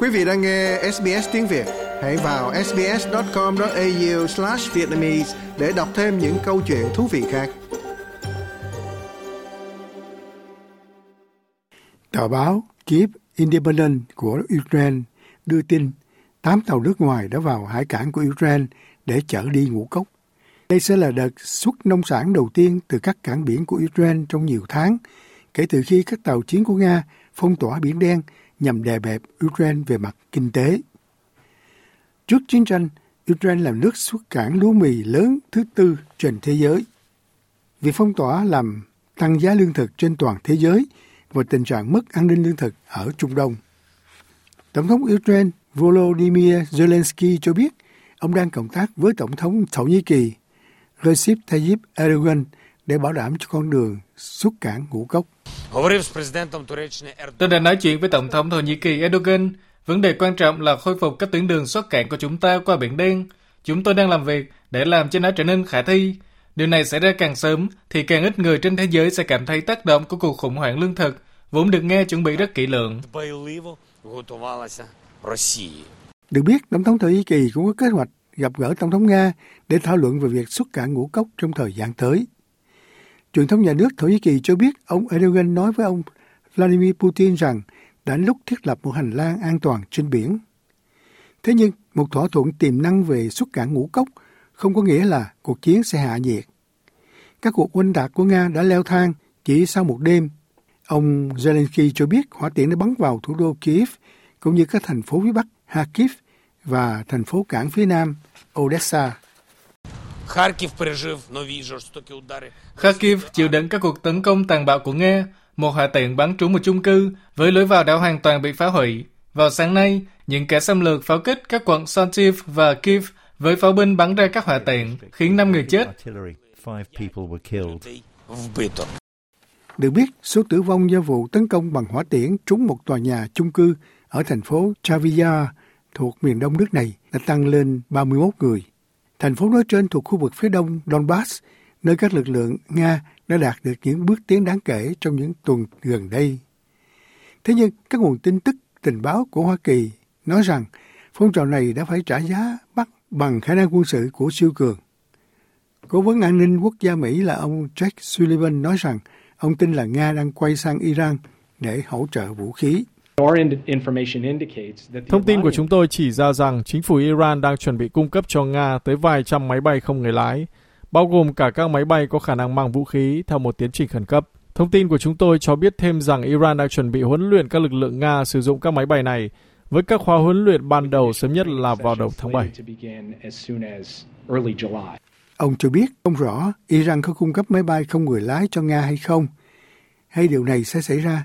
Quý vị đang nghe SBS tiếng Việt, hãy vào sbs.com.au/vietnamese để đọc thêm những câu chuyện thú vị khác. Tờ báo Kiev Independent của Ukraine đưa tin 8 tàu nước ngoài đã vào hải cảng của Ukraine để chở đi ngũ cốc. Đây sẽ là đợt xuất nông sản đầu tiên từ các cảng biển của Ukraine trong nhiều tháng, kể từ khi các tàu chiến của Nga phong tỏa Biển Đen nhằm đè bẹp Ukraine về mặt kinh tế. Trước chiến tranh, Ukraine là nước xuất cảng lúa mì lớn thứ tư trên thế giới. Việc phong tỏa làm tăng giá lương thực trên toàn thế giới và tình trạng mất an ninh lương thực ở Trung Đông. Tổng thống Ukraine Volodymyr Zelensky cho biết ông đang cộng tác với Tổng thống Thổ Nhĩ Kỳ Recep Tayyip Erdogan để bảo đảm cho con đường xuất cảng ngũ cốc. Tôi đã nói chuyện với Tổng thống Thổ Nhĩ Kỳ Erdogan. Vấn đề quan trọng là khôi phục các tuyến đường xuất cảng của chúng ta qua Biển Đen. Chúng tôi đang làm việc để làm cho nó trở nên khả thi. Điều này xảy ra càng sớm thì càng ít người trên thế giới sẽ cảm thấy tác động của cuộc khủng hoảng lương thực, vốn được nghe chuẩn bị rất kỹ lưỡng. Được biết, Tổng thống Thổ Nhĩ Kỳ cũng có kế hoạch gặp gỡ Tổng thống Nga để thảo luận về việc xuất cảng ngũ cốc trong thời gian tới. Truyền thông nhà nước Thổ Nhĩ Kỳ cho biết ông Erdogan nói với ông Vladimir Putin rằng đã lúc thiết lập một hành lang an toàn trên biển. Thế nhưng, một thỏa thuận tiềm năng về xuất cảng ngũ cốc không có nghĩa là cuộc chiến sẽ hạ nhiệt. Các cuộc oanh tạc của Nga đã leo thang chỉ sau một đêm. Ông Zelensky cho biết hỏa tiễn đã bắn vào thủ đô Kiev cũng như các thành phố phía Bắc Kharkiv và thành phố cảng phía Nam Odessa. Kharkiv chịu đựng các cuộc tấn công tàn bạo của Nga, một hạ tiện bắn trúng một chung cư với lối vào đã hoàn toàn bị phá hủy. Vào sáng nay, những kẻ xâm lược pháo kích các quận Sontiv và Kiev với pháo binh bắn ra các hỏa tiện, khiến 5 người chết. Được biết, số tử vong do vụ tấn công bằng hỏa tiễn trúng một tòa nhà chung cư ở thành phố Chavia thuộc miền đông nước này đã tăng lên 31 người. Thành phố nói trên thuộc khu vực phía đông Donbass, nơi các lực lượng Nga đã đạt được những bước tiến đáng kể trong những tuần gần đây. Thế nhưng, các nguồn tin tức tình báo của Hoa Kỳ nói rằng phong trào này đã phải trả giá bắt bằng khả năng quân sự của siêu cường. Cố vấn an ninh quốc gia Mỹ là ông Jack Sullivan nói rằng ông tin là Nga đang quay sang Iran để hỗ trợ vũ khí. Thông tin của chúng tôi chỉ ra rằng chính phủ Iran đang chuẩn bị cung cấp cho Nga tới vài trăm máy bay không người lái, bao gồm cả các máy bay có khả năng mang vũ khí theo một tiến trình khẩn cấp. Thông tin của chúng tôi cho biết thêm rằng Iran đang chuẩn bị huấn luyện các lực lượng Nga sử dụng các máy bay này, với các khóa huấn luyện ban đầu sớm nhất là vào đầu tháng 7. Ông cho biết không rõ Iran có cung cấp máy bay không người lái cho Nga hay không, hay điều này sẽ xảy ra